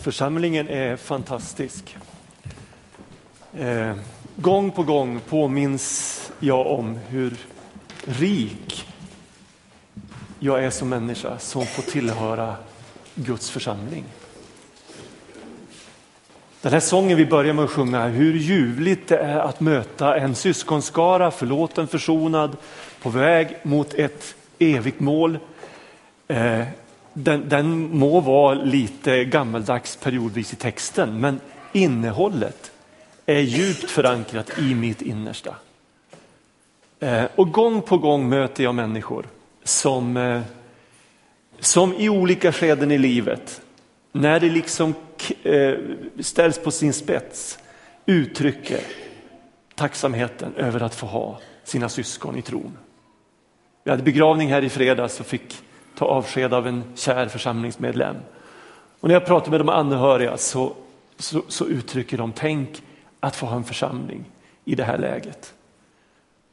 Församlingen är fantastisk. Eh, gång på gång påminns jag om hur rik jag är som människa som får tillhöra Guds församling. Den här sången vi börjar med att sjunga, hur ljuvligt det är att möta en syskonskara, förlåten, försonad, på väg mot ett evigt mål. Eh, den, den må vara lite gammaldags periodvis i texten, men innehållet är djupt förankrat i mitt innersta. Eh, och gång på gång möter jag människor som, eh, som i olika skeden i livet, när det liksom eh, ställs på sin spets, uttrycker tacksamheten över att få ha sina syskon i tron. Vi hade begravning här i fredags och fick ta avsked av en kär församlingsmedlem. Och när jag pratar med de anhöriga så, så, så uttrycker de, tänk att få ha en församling i det här läget.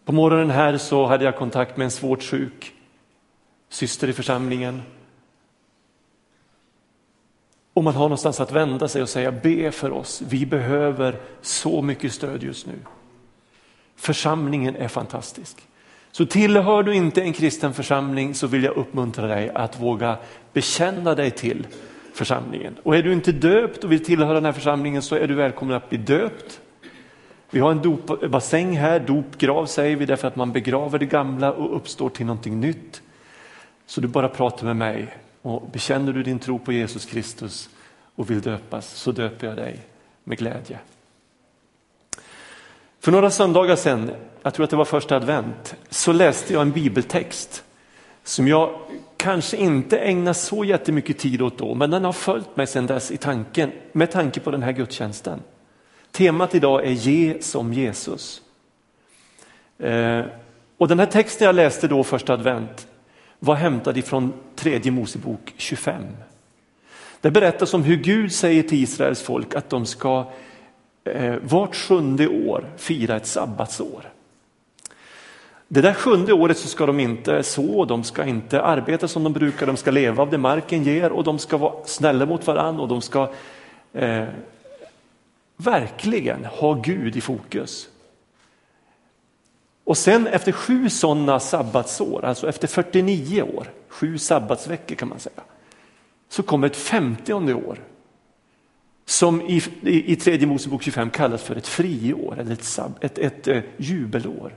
På morgonen här så hade jag kontakt med en svårt sjuk syster i församlingen. Och man har någonstans att vända sig och säga be för oss. Vi behöver så mycket stöd just nu. Församlingen är fantastisk. Så tillhör du inte en kristen församling så vill jag uppmuntra dig att våga bekänna dig till församlingen. Och är du inte döpt och vill tillhöra den här församlingen så är du välkommen att bli döpt. Vi har en dopbassäng här, dopgrav säger vi därför att man begraver det gamla och uppstår till någonting nytt. Så du bara pratar med mig och bekänner du din tro på Jesus Kristus och vill döpas så döper jag dig med glädje. För några söndagar sedan, jag tror att det var första advent, så läste jag en bibeltext som jag kanske inte ägnar så jättemycket tid åt då, men den har följt mig sedan dess i tanken, med tanke på den här gudstjänsten. Temat idag är ge som Jesus. Eh, och den här texten jag läste då första advent var hämtad ifrån tredje Mosebok 25. Det berättas om hur Gud säger till Israels folk att de ska eh, vart sjunde år fira ett sabbatsår. Det där sjunde året så ska de inte så, de ska inte arbeta som de brukar, de ska leva av det marken ger och de ska vara snälla mot varandra och de ska eh, verkligen ha Gud i fokus. Och sen efter sju sådana sabbatsår, alltså efter 49 år, sju sabbatsveckor kan man säga, så kommer ett femtionde år som i, i, i tredje Mosebok 25 kallas för ett friår eller ett, sab, ett, ett, ett jubelår.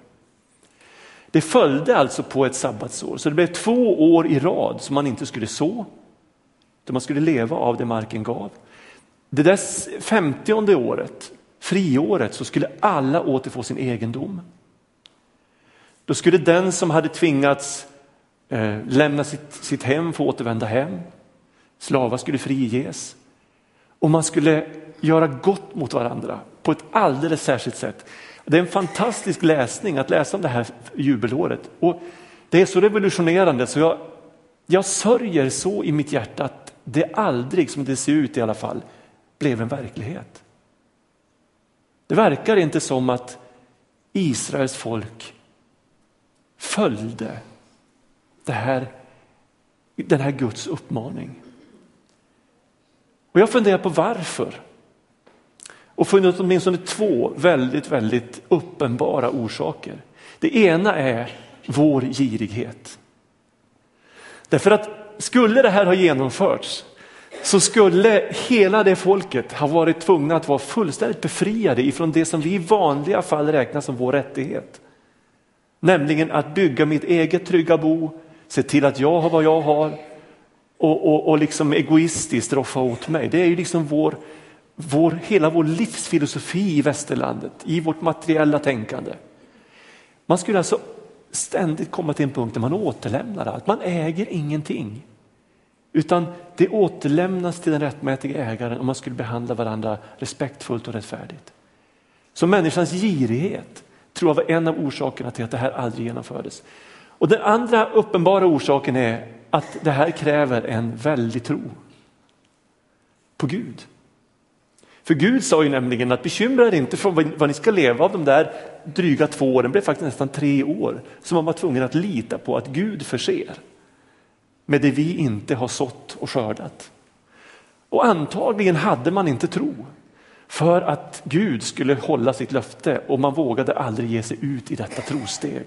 Det följde alltså på ett sabbatsår, så det blev två år i rad som man inte skulle så, utan man skulle leva av det marken gav. Det där femtionde året, friåret, så skulle alla återfå sin egendom. Då skulle den som hade tvingats eh, lämna sitt, sitt hem få återvända hem. Slavar skulle friges. Och man skulle göra gott mot varandra på ett alldeles särskilt sätt. Det är en fantastisk läsning att läsa om det här jubelåret. Och det är så revolutionerande så jag, jag sörjer så i mitt hjärta att det aldrig, som det ser ut i alla fall, blev en verklighet. Det verkar inte som att Israels folk följde det här, den här Guds uppmaning. Och jag funderar på varför. Och funnit åtminstone två väldigt, väldigt uppenbara orsaker. Det ena är vår girighet. Därför att skulle det här ha genomförts så skulle hela det folket ha varit tvungna att vara fullständigt befriade ifrån det som vi i vanliga fall räknar som vår rättighet. Nämligen att bygga mitt eget trygga bo, se till att jag har vad jag har och, och, och liksom egoistiskt roffa åt mig. Det är ju liksom vår, vår, hela vår livsfilosofi i västerlandet, i vårt materiella tänkande. Man skulle alltså ständigt komma till en punkt där man återlämnar allt. Man äger ingenting. Utan det återlämnas till den rättmätiga ägaren om man skulle behandla varandra respektfullt och rättfärdigt. Så människans girighet tror jag var en av orsakerna till att det här aldrig genomfördes. Och den andra uppenbara orsaken är att det här kräver en väldig tro på Gud. För Gud sa ju nämligen att bekymra er inte för vad ni ska leva av de där dryga två åren, det blev faktiskt nästan tre år, som man var tvungen att lita på att Gud förser med det vi inte har sått och skördat. Och antagligen hade man inte tro för att Gud skulle hålla sitt löfte och man vågade aldrig ge sig ut i detta trosteg.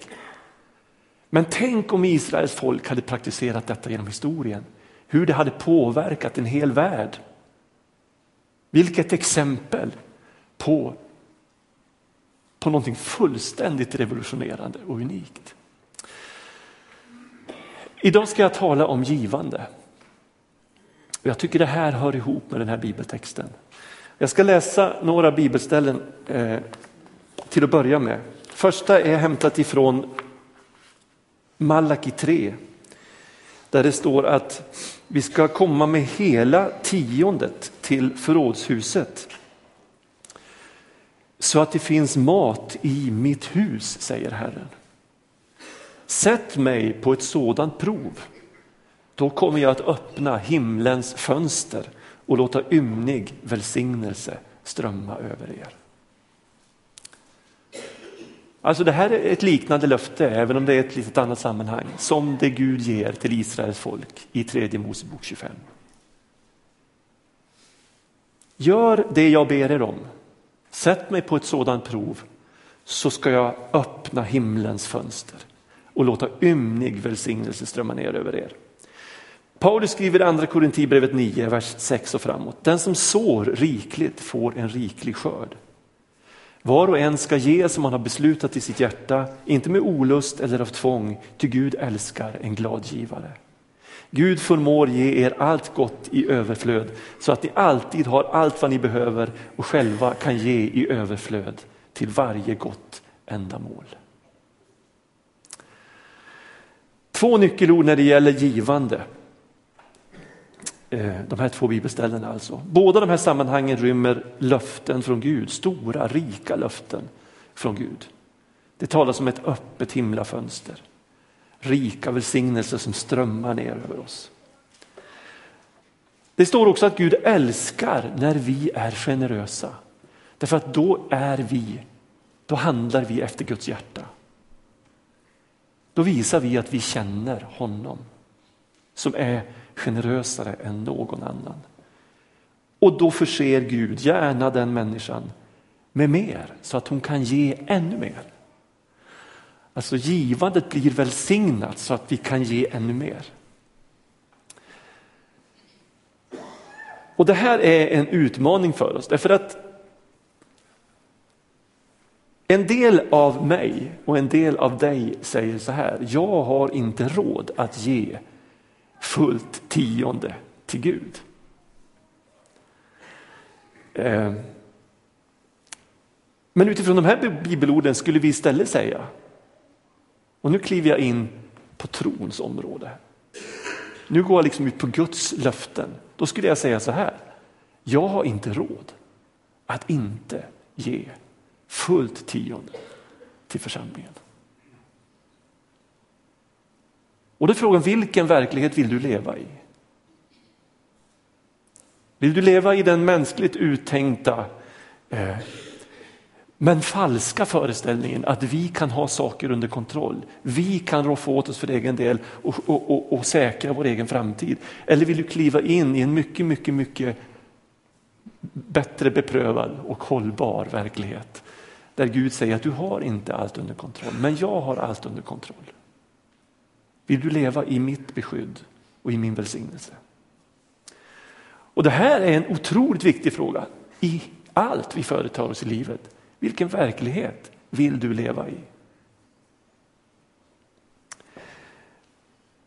Men tänk om Israels folk hade praktiserat detta genom historien. Hur det hade påverkat en hel värld. Vilket exempel på, på någonting fullständigt revolutionerande och unikt. Idag ska jag tala om givande. Jag tycker det här hör ihop med den här bibeltexten. Jag ska läsa några bibelställen eh, till att börja med. Första är hämtat ifrån Malaki 3 där det står att vi ska komma med hela tiondet till förrådshuset så att det finns mat i mitt hus, säger Herren. Sätt mig på ett sådant prov, då kommer jag att öppna himlens fönster och låta ymnig välsignelse strömma över er. Alltså det här är ett liknande löfte, även om det är ett litet annat sammanhang, som det Gud ger till Israels folk i tredje Mosebok 25. Gör det jag ber er om. Sätt mig på ett sådant prov så ska jag öppna himlens fönster och låta ymnig välsignelse strömma ner över er. Paulus skriver i andra Korintierbrevet 9, vers 6 och framåt. Den som sår rikligt får en riklig skörd. Var och en ska ge som han har beslutat i sitt hjärta, inte med olust eller av tvång, ty Gud älskar en glad givare. Gud förmår ge er allt gott i överflöd så att ni alltid har allt vad ni behöver och själva kan ge i överflöd till varje gott ändamål. Två nyckelord när det gäller givande. Eh, de här två bibelställena alltså. Båda de här sammanhangen rymmer löften från Gud, stora rika löften från Gud. Det talas om ett öppet himlafönster. Rika välsignelser som strömmar ner över oss. Det står också att Gud älskar när vi är generösa. Därför att då är vi, då handlar vi efter Guds hjärta. Då visar vi att vi känner honom som är generösare än någon annan. Och då förser Gud gärna den människan med mer så att hon kan ge ännu mer. Alltså givandet blir välsignat så att vi kan ge ännu mer. Och det här är en utmaning för oss därför att en del av mig och en del av dig säger så här, jag har inte råd att ge fullt tionde till Gud. Eh, men utifrån de här bibelorden skulle vi istället säga, och nu kliver jag in på trons område. Nu går jag liksom ut på Guds löften. Då skulle jag säga så här, jag har inte råd att inte ge fullt tionde till församlingen. Och då är frågan, vilken verklighet vill du leva i? Vill du leva i den mänskligt uttänkta eh, men falska föreställningen att vi kan ha saker under kontroll. Vi kan roffa åt oss för egen del och, och, och, och säkra vår egen framtid. Eller vill du kliva in i en mycket, mycket, mycket bättre beprövad och hållbar verklighet. Där Gud säger att du har inte allt under kontroll, men jag har allt under kontroll. Vill du leva i mitt beskydd och i min välsignelse? Och Det här är en otroligt viktig fråga i allt vi företar oss i livet. Vilken verklighet vill du leva i?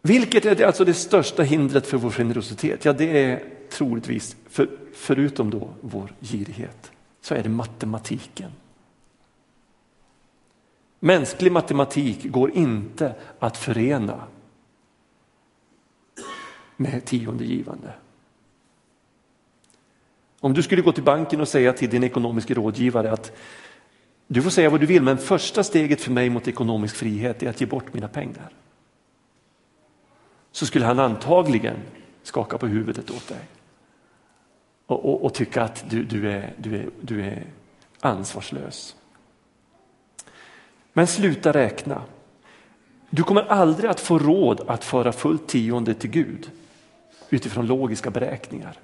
Vilket är det, alltså det största hindret för vår generositet? Ja, det är troligtvis, för, förutom då vår girighet, så är det matematiken. Mänsklig matematik går inte att förena med tionde givande. Om du skulle gå till banken och säga till din ekonomiska rådgivare att du får säga vad du vill men första steget för mig mot ekonomisk frihet är att ge bort mina pengar. Så skulle han antagligen skaka på huvudet åt dig och, och, och tycka att du, du, är, du, är, du är ansvarslös. Men sluta räkna. Du kommer aldrig att få råd att föra fullt tionde till Gud utifrån logiska beräkningar.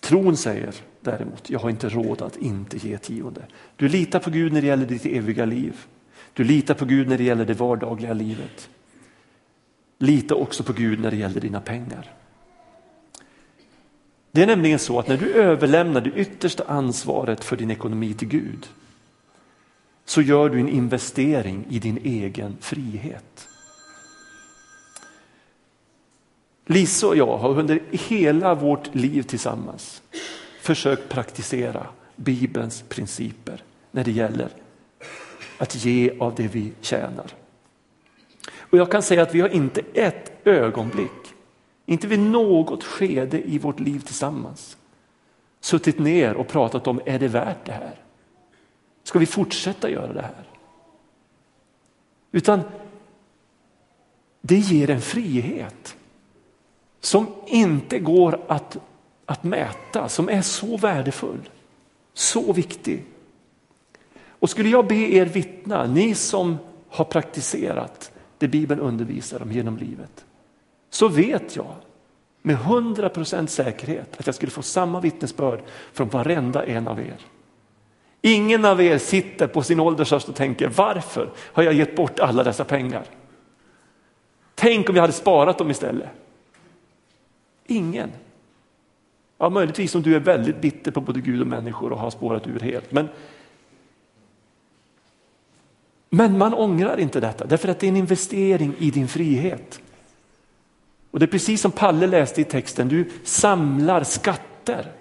Tron säger däremot, jag har inte råd att inte ge tionde. Du litar på Gud när det gäller ditt eviga liv. Du litar på Gud när det gäller det vardagliga livet. Lita också på Gud när det gäller dina pengar. Det är nämligen så att när du överlämnar det yttersta ansvaret för din ekonomi till Gud så gör du en investering i din egen frihet. Lisa och jag har under hela vårt liv tillsammans försökt praktisera Bibelns principer när det gäller att ge av det vi tjänar. Och jag kan säga att vi har inte ett ögonblick, inte vid något skede i vårt liv tillsammans, suttit ner och pratat om, är det värt det här? Ska vi fortsätta göra det här? Utan det ger en frihet som inte går att, att mäta, som är så värdefull, så viktig. Och skulle jag be er vittna, ni som har praktiserat det Bibeln undervisar om genom livet, så vet jag med hundra procent säkerhet att jag skulle få samma vittnesbörd från varenda en av er. Ingen av er sitter på sin ålders höst och tänker varför har jag gett bort alla dessa pengar? Tänk om jag hade sparat dem istället. Ingen. Ja, möjligtvis om du är väldigt bitter på både Gud och människor och har spårat ur helt. Men, men man ångrar inte detta därför att det är en investering i din frihet. Och det är precis som Palle läste i texten, du samlar skatter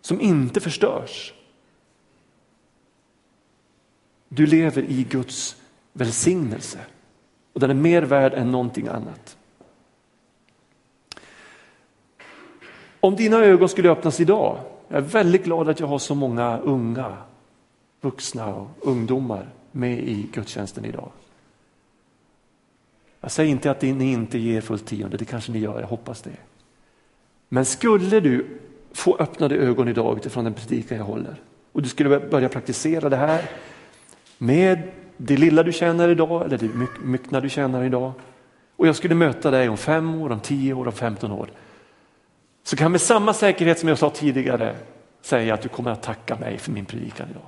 som inte förstörs. Du lever i Guds välsignelse och den är mer värd än någonting annat. Om dina ögon skulle öppnas idag, jag är väldigt glad att jag har så många unga, vuxna och ungdomar med i gudstjänsten idag. Jag säger inte att ni inte ger fullt tionde, det kanske ni gör, jag hoppas det. Men skulle du få öppnade ögon idag utifrån den predikan jag håller och du skulle börja praktisera det här med det lilla du tjänar idag eller det myckna du tjänar idag och jag skulle möta dig om fem år, om tio år, om femton år så kan jag med samma säkerhet som jag sa tidigare säga att du kommer att tacka mig för min predikan idag.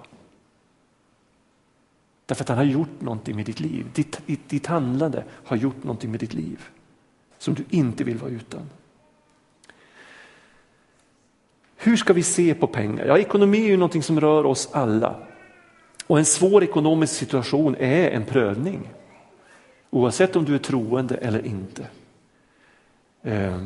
Därför att han har gjort någonting med ditt liv. Ditt, ditt, ditt handlande har gjort någonting med ditt liv som du inte vill vara utan. Hur ska vi se på pengar? Ja, ekonomi är ju någonting som rör oss alla. Och en svår ekonomisk situation är en prövning. Oavsett om du är troende eller inte. Eh,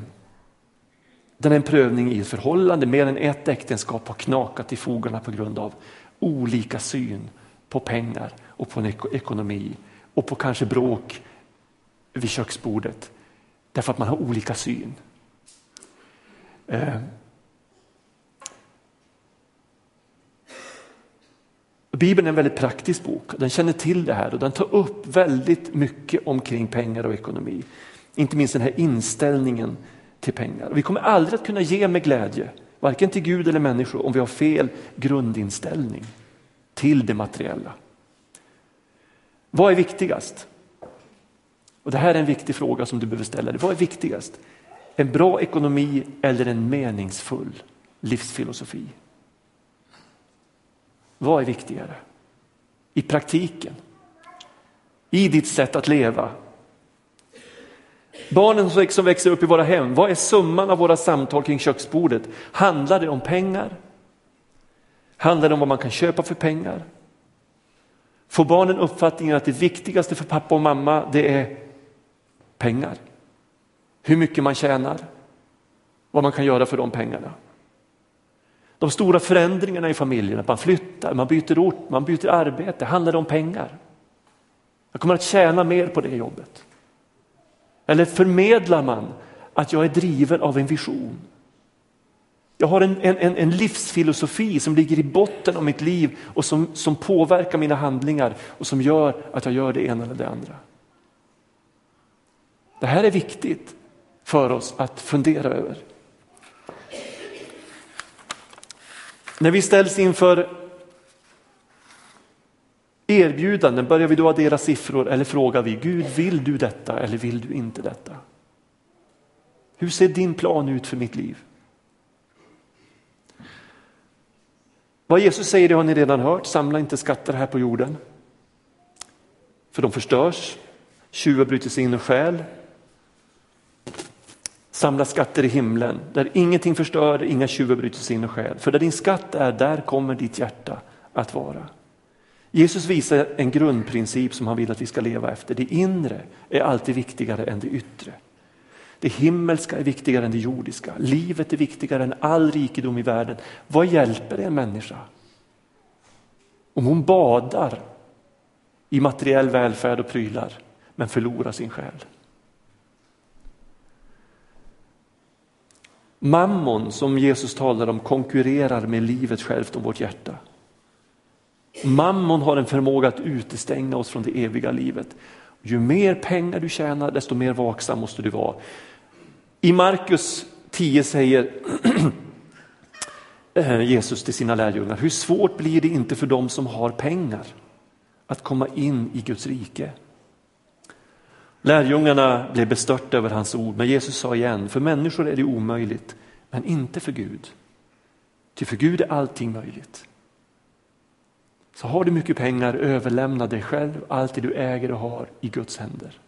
den är en prövning i ett förhållande, mer än ett äktenskap har knakat i fogarna på grund av olika syn på pengar och på ekonomi och på kanske bråk vid köksbordet därför att man har olika syn. Eh, Bibeln är en väldigt praktisk bok. Den känner till det här och den tar upp väldigt mycket omkring pengar och ekonomi. Inte minst den här inställningen till pengar. Vi kommer aldrig att kunna ge med glädje, varken till Gud eller människor, om vi har fel grundinställning till det materiella. Vad är viktigast? Och Det här är en viktig fråga som du behöver ställa dig. Vad är viktigast? En bra ekonomi eller en meningsfull livsfilosofi? Vad är viktigare? I praktiken? I ditt sätt att leva? Barnen som växer upp i våra hem, vad är summan av våra samtal kring köksbordet? Handlar det om pengar? Handlar det om vad man kan köpa för pengar? Får barnen uppfattningen att det viktigaste för pappa och mamma det är pengar? Hur mycket man tjänar? Vad man kan göra för de pengarna? De stora förändringarna i familjen, att man flyttar, man byter ort, man byter arbete, handlar det om pengar? Jag kommer att tjäna mer på det jobbet. Eller förmedlar man att jag är driven av en vision? Jag har en, en, en livsfilosofi som ligger i botten av mitt liv och som, som påverkar mina handlingar och som gör att jag gör det ena eller det andra. Det här är viktigt för oss att fundera över. När vi ställs inför erbjudanden, börjar vi då addera siffror eller frågar vi Gud, vill du detta eller vill du inte detta? Hur ser din plan ut för mitt liv? Vad Jesus säger det har ni redan hört, samla inte skatter här på jorden. För de förstörs, tjuvar bryter sig in och stjäl. Samla skatter i himlen, där ingenting förstör, inga tjuvar bryter sig in och stjäl. För där din skatt är, där kommer ditt hjärta att vara. Jesus visar en grundprincip som han vill att vi ska leva efter. Det inre är alltid viktigare än det yttre. Det himmelska är viktigare än det jordiska. Livet är viktigare än all rikedom i världen. Vad hjälper det en människa? Om hon badar i materiell välfärd och prylar men förlorar sin själ. Mammon som Jesus talar om konkurrerar med livet självt om vårt hjärta. Mammon har en förmåga att utestänga oss från det eviga livet. Ju mer pengar du tjänar desto mer vaksam måste du vara. I Markus 10 säger eh, Jesus till sina lärjungar, hur svårt blir det inte för dem som har pengar att komma in i Guds rike? Lärjungarna blev bestörta över hans ord, men Jesus sa igen, för människor är det omöjligt, men inte för Gud. Ty för Gud är allting möjligt. Så har du mycket pengar, överlämna dig själv, allt det du äger och har i Guds händer.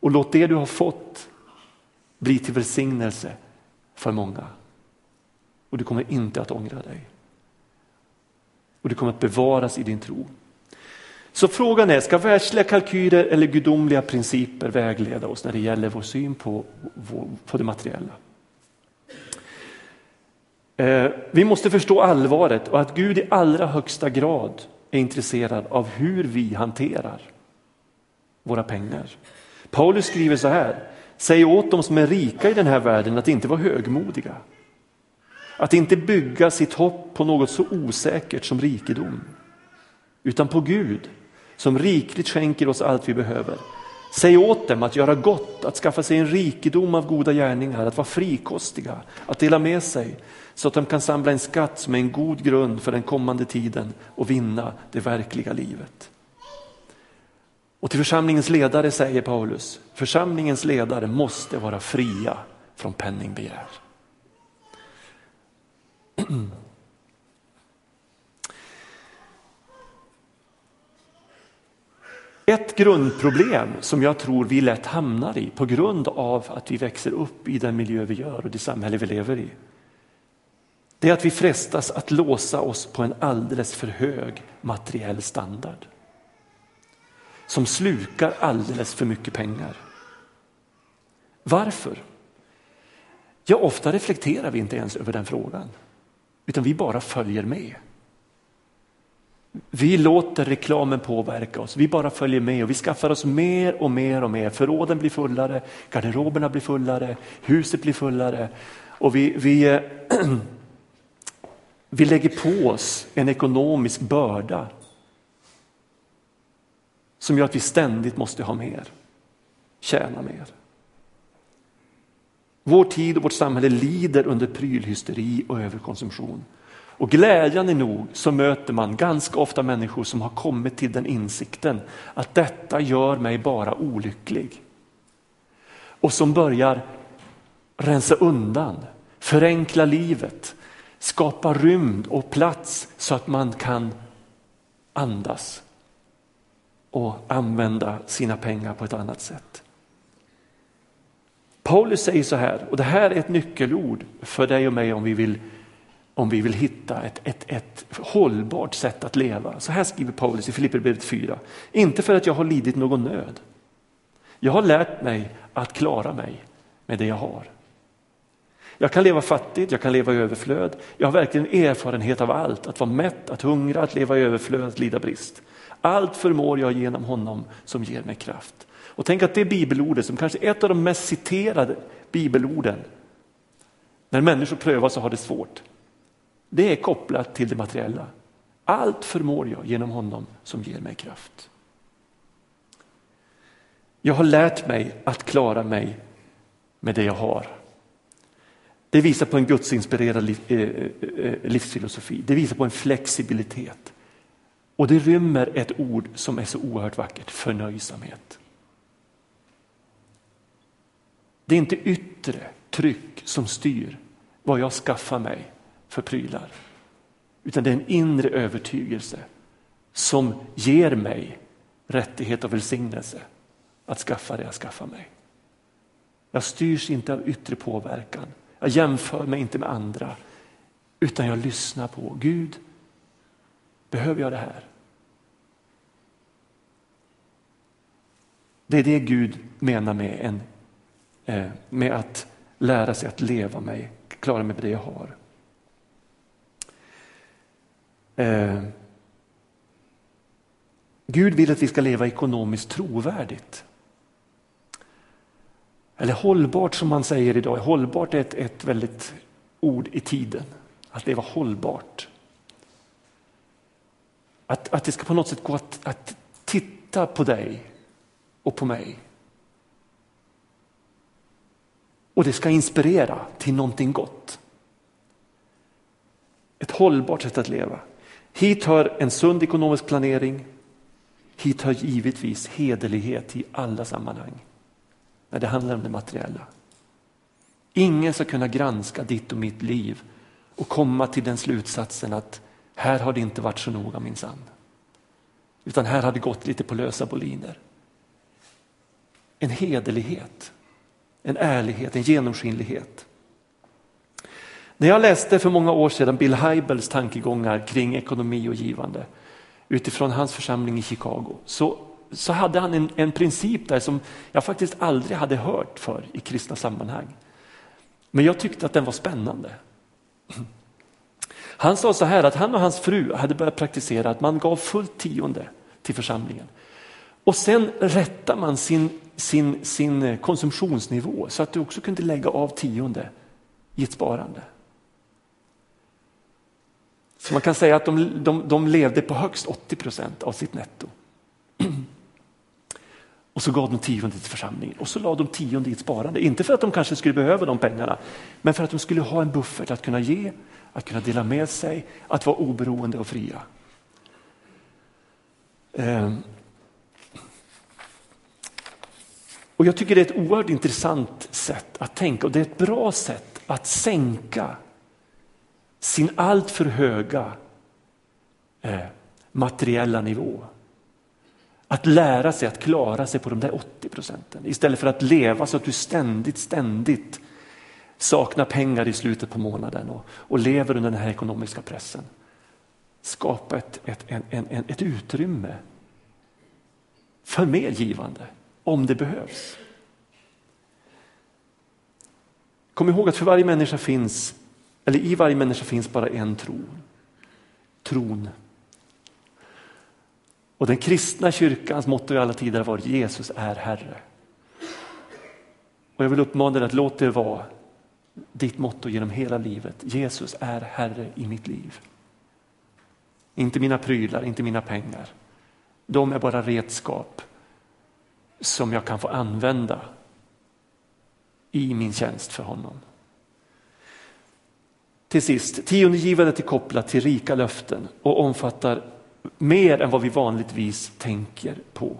Och låt det du har fått bli till välsignelse för många. Och du kommer inte att ångra dig. Och du kommer att bevaras i din tro. Så frågan är, ska världsliga kalkyler eller gudomliga principer vägleda oss när det gäller vår syn på, på det materiella? Eh, vi måste förstå allvaret och att Gud i allra högsta grad är intresserad av hur vi hanterar våra pengar. Paulus skriver så här, säg åt dem som är rika i den här världen att inte vara högmodiga. Att inte bygga sitt hopp på något så osäkert som rikedom, utan på Gud som rikligt skänker oss allt vi behöver. Säg åt dem att göra gott, att skaffa sig en rikedom av goda gärningar, att vara frikostiga, att dela med sig så att de kan samla en skatt som är en god grund för den kommande tiden och vinna det verkliga livet. Och till församlingens ledare säger Paulus, församlingens ledare måste vara fria från penningbegär. Ett grundproblem som jag tror vi lätt hamnar i på grund av att vi växer upp i den miljö vi gör och det samhälle vi lever i. Det är att vi frestas att låsa oss på en alldeles för hög materiell standard. Som slukar alldeles för mycket pengar. Varför? Ja, ofta reflekterar vi inte ens över den frågan. Utan vi bara följer med. Vi låter reklamen påverka oss, vi bara följer med och vi skaffar oss mer och mer och mer. Förråden blir fullare, garderoberna blir fullare, huset blir fullare och vi, vi, eh, vi lägger på oss en ekonomisk börda som gör att vi ständigt måste ha mer, tjäna mer. Vår tid och vårt samhälle lider under prylhysteri och överkonsumtion. Och glädjande nog så möter man ganska ofta människor som har kommit till den insikten att detta gör mig bara olycklig. Och som börjar rensa undan, förenkla livet, skapa rymd och plats så att man kan andas och använda sina pengar på ett annat sätt. Paulus säger så här, och det här är ett nyckelord för dig och mig om vi vill om vi vill hitta ett, ett, ett hållbart sätt att leva. Så här skriver Paulus i Filipperbrevet 4. Inte för att jag har lidit någon nöd. Jag har lärt mig att klara mig med det jag har. Jag kan leva fattigt, jag kan leva i överflöd. Jag har verkligen erfarenhet av allt, att vara mätt, att hungra, att leva i överflöd, att lida brist. Allt förmår jag genom honom som ger mig kraft. Och tänk att det bibelordet som kanske är ett av de mest citerade bibelorden när människor prövas och har det svårt. Det är kopplat till det materiella. Allt förmår jag genom honom som ger mig kraft. Jag har lärt mig att klara mig med det jag har. Det visar på en gudsinspirerad eh, eh, eh, livsfilosofi. Det visar på en flexibilitet. Och det rymmer ett ord som är så oerhört vackert, förnöjsamhet. Det är inte yttre tryck som styr vad jag skaffar mig för prylar. utan det är en inre övertygelse som ger mig rättighet och välsignelse att skaffa det jag skaffar mig. Jag styrs inte av yttre påverkan. Jag jämför mig inte med andra utan jag lyssnar på Gud. Behöver jag det här? Det är det Gud menar med, en, eh, med att lära sig att leva mig, klara mig med det jag har. Eh, Gud vill att vi ska leva ekonomiskt trovärdigt. Eller hållbart som man säger idag. Hållbart är ett, ett väldigt ord i tiden. Att leva hållbart. Att, att det ska på något sätt gå att, att titta på dig och på mig. Och det ska inspirera till någonting gott. Ett hållbart sätt att leva. Hit hör en sund ekonomisk planering. Hit hör givetvis hederlighet i alla sammanhang när det handlar om det materiella. Ingen ska kunna granska ditt och mitt liv och komma till den slutsatsen att här har det inte varit så noga minsann. Utan här har det gått lite på lösa boliner. En hederlighet, en ärlighet, en genomskinlighet. När jag läste för många år sedan Bill Hybels tankegångar kring ekonomi och givande utifrån hans församling i Chicago så, så hade han en, en princip där som jag faktiskt aldrig hade hört för i kristna sammanhang. Men jag tyckte att den var spännande. Han sa så här att han och hans fru hade börjat praktisera att man gav fullt tionde till församlingen. Och sen rättar man sin, sin, sin konsumtionsnivå så att du också kunde lägga av tionde i ett sparande. Så man kan säga att de, de, de levde på högst 80 procent av sitt netto. Och så gav de tionde till församlingen och så la de tionde i ett sparande. Inte för att de kanske skulle behöva de pengarna, men för att de skulle ha en buffert att kunna ge, att kunna dela med sig, att vara oberoende och fria. Ehm. Och Jag tycker det är ett oerhört intressant sätt att tänka och det är ett bra sätt att sänka sin alltför höga eh, materiella nivå. Att lära sig att klara sig på de där 80 procenten istället för att leva så att du ständigt, ständigt saknar pengar i slutet på månaden och, och lever under den här ekonomiska pressen. Skapa ett, ett, en, en, ett utrymme för mer givande om det behövs. Kom ihåg att för varje människa finns, eller i varje människa finns bara en tro. Tron och den kristna kyrkans motto i alla tider har varit Jesus är Herre. Och jag vill uppmana dig att låt det vara ditt motto genom hela livet. Jesus är Herre i mitt liv. Inte mina prylar, inte mina pengar. De är bara redskap som jag kan få använda i min tjänst för honom. Till sist, tiondegivandet är kopplat till rika löften och omfattar mer än vad vi vanligtvis tänker på.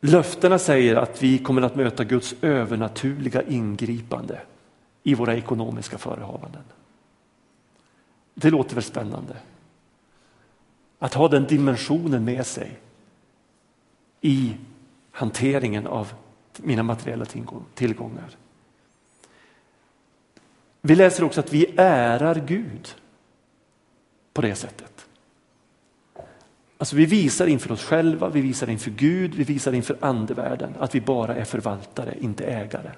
Löftena säger att vi kommer att möta Guds övernaturliga ingripande i våra ekonomiska förehavanden. Det låter väl spännande? Att ha den dimensionen med sig i hanteringen av mina materiella tillgångar. Vi läser också att vi ärar Gud på det sättet. Alltså vi visar inför oss själva, vi visar inför Gud, vi visar inför andevärlden att vi bara är förvaltare, inte ägare.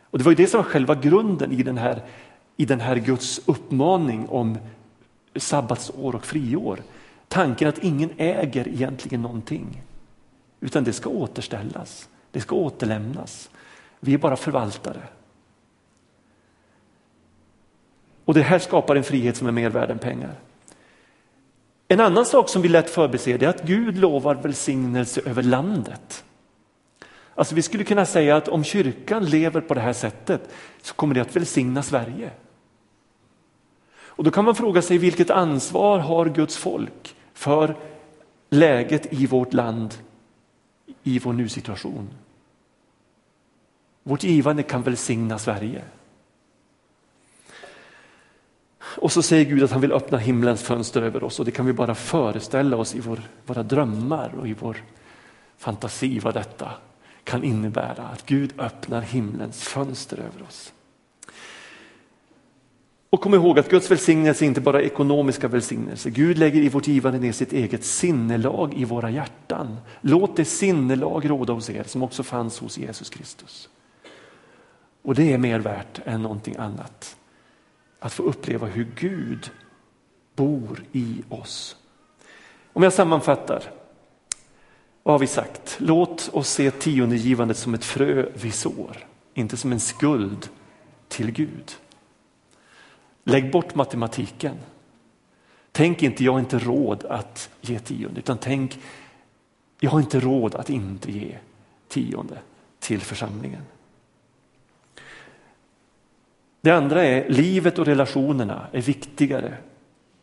Och Det var ju det som var själva grunden i den här, i den här Guds uppmaning om sabbatsår och friår. Tanken att ingen äger egentligen någonting, utan det ska återställas, det ska återlämnas. Vi är bara förvaltare. Och det här skapar en frihet som är mer värd än pengar. En annan sak som vi lätt förbiser är att Gud lovar välsignelse över landet. Alltså vi skulle kunna säga att om kyrkan lever på det här sättet så kommer det att välsigna Sverige. Och då kan man fråga sig vilket ansvar har Guds folk för läget i vårt land i vår nusituation. Vårt givande kan välsigna Sverige. Och så säger Gud att han vill öppna himlens fönster över oss och det kan vi bara föreställa oss i vår, våra drömmar och i vår fantasi vad detta kan innebära. Att Gud öppnar himlens fönster över oss. Och kom ihåg att Guds välsignelse är inte bara ekonomiska välsignelser. Gud lägger i vårt givande ner sitt eget sinnelag i våra hjärtan. Låt det sinnelag råda hos er som också fanns hos Jesus Kristus. Och det är mer värt än någonting annat. Att få uppleva hur Gud bor i oss. Om jag sammanfattar. Vad har vi sagt? Låt oss se tiondegivandet som ett frö vi sår, inte som en skuld till Gud. Lägg bort matematiken. Tänk inte, jag har inte råd att ge tionde, utan tänk, jag har inte råd att inte ge tionde till församlingen. Det andra är livet och relationerna är viktigare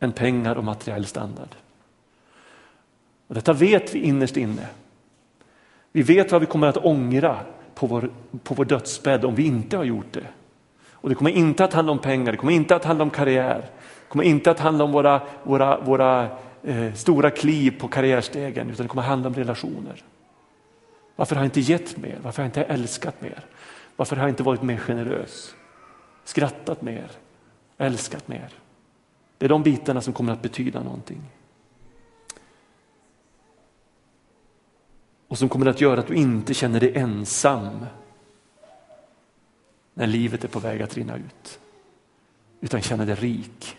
än pengar och materiell standard. Och detta vet vi innerst inne. Vi vet vad vi kommer att ångra på vår, på vår dödsbädd om vi inte har gjort det. Och det kommer inte att handla om pengar, det kommer inte att handla om karriär, det kommer inte att handla om våra, våra, våra eh, stora kliv på karriärstegen, utan det kommer att handla om relationer. Varför har jag inte gett mer? Varför har jag inte älskat mer? Varför har jag inte varit mer generös? Skrattat mer? Älskat mer? Det är de bitarna som kommer att betyda någonting. Och som kommer att göra att du inte känner dig ensam när livet är på väg att rinna ut. Utan känner dig rik.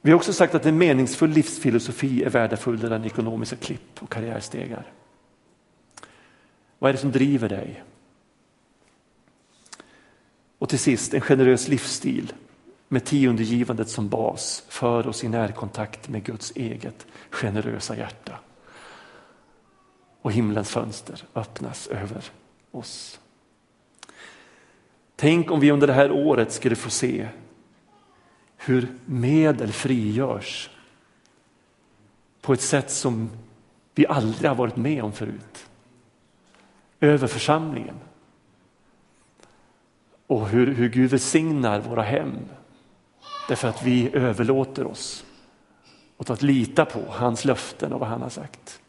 Vi har också sagt att en meningsfull livsfilosofi är värdefullare än ekonomiska klipp och karriärstegar. Vad är det som driver dig? Och till sist, en generös livsstil med tiondegivandet som bas för oss i närkontakt med Guds eget generösa hjärta och himlens fönster öppnas över oss. Tänk om vi under det här året skulle få se hur medel frigörs på ett sätt som vi aldrig har varit med om förut. Över församlingen. Och hur, hur Gud välsignar våra hem. Därför att vi överlåter oss åt att lita på hans löften och vad han har sagt.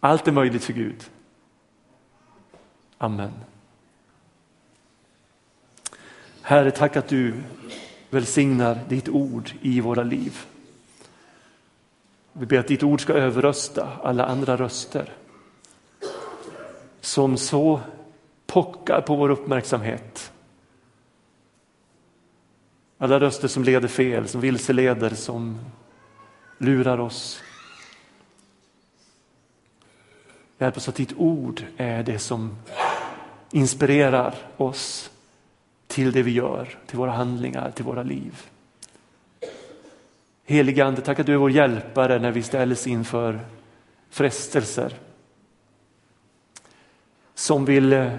Allt är möjligt för Gud. Amen. Herre, tack att du välsignar ditt ord i våra liv. Vi ber att ditt ord ska överrösta alla andra röster som så pockar på vår uppmärksamhet. Alla röster som leder fel, som vilseleder, som lurar oss. Hjälp oss att ditt ord är det som inspirerar oss till det vi gör, till våra handlingar, till våra liv. Helige Ande, tack att du är vår hjälpare när vi ställs inför frestelser som vill eh,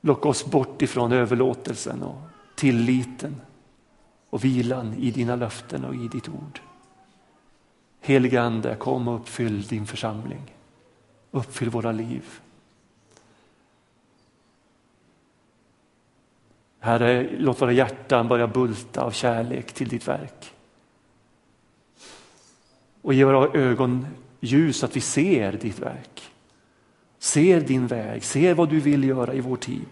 locka oss bort ifrån överlåtelsen och tilliten och vilan i dina löften och i ditt ord. Helige Ande, kom och uppfyll din församling. Uppfyll våra liv. Herre, låt våra hjärtan börja bulta av kärlek till ditt verk. Och ge våra ögon ljus så att vi ser ditt verk. Ser din väg, ser vad du vill göra i vår tid.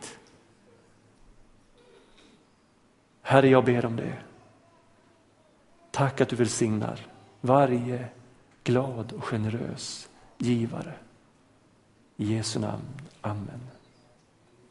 Herre, jag ber om det. Tack att du välsignar varje glad och generös givare. I Jesu namn. Amen.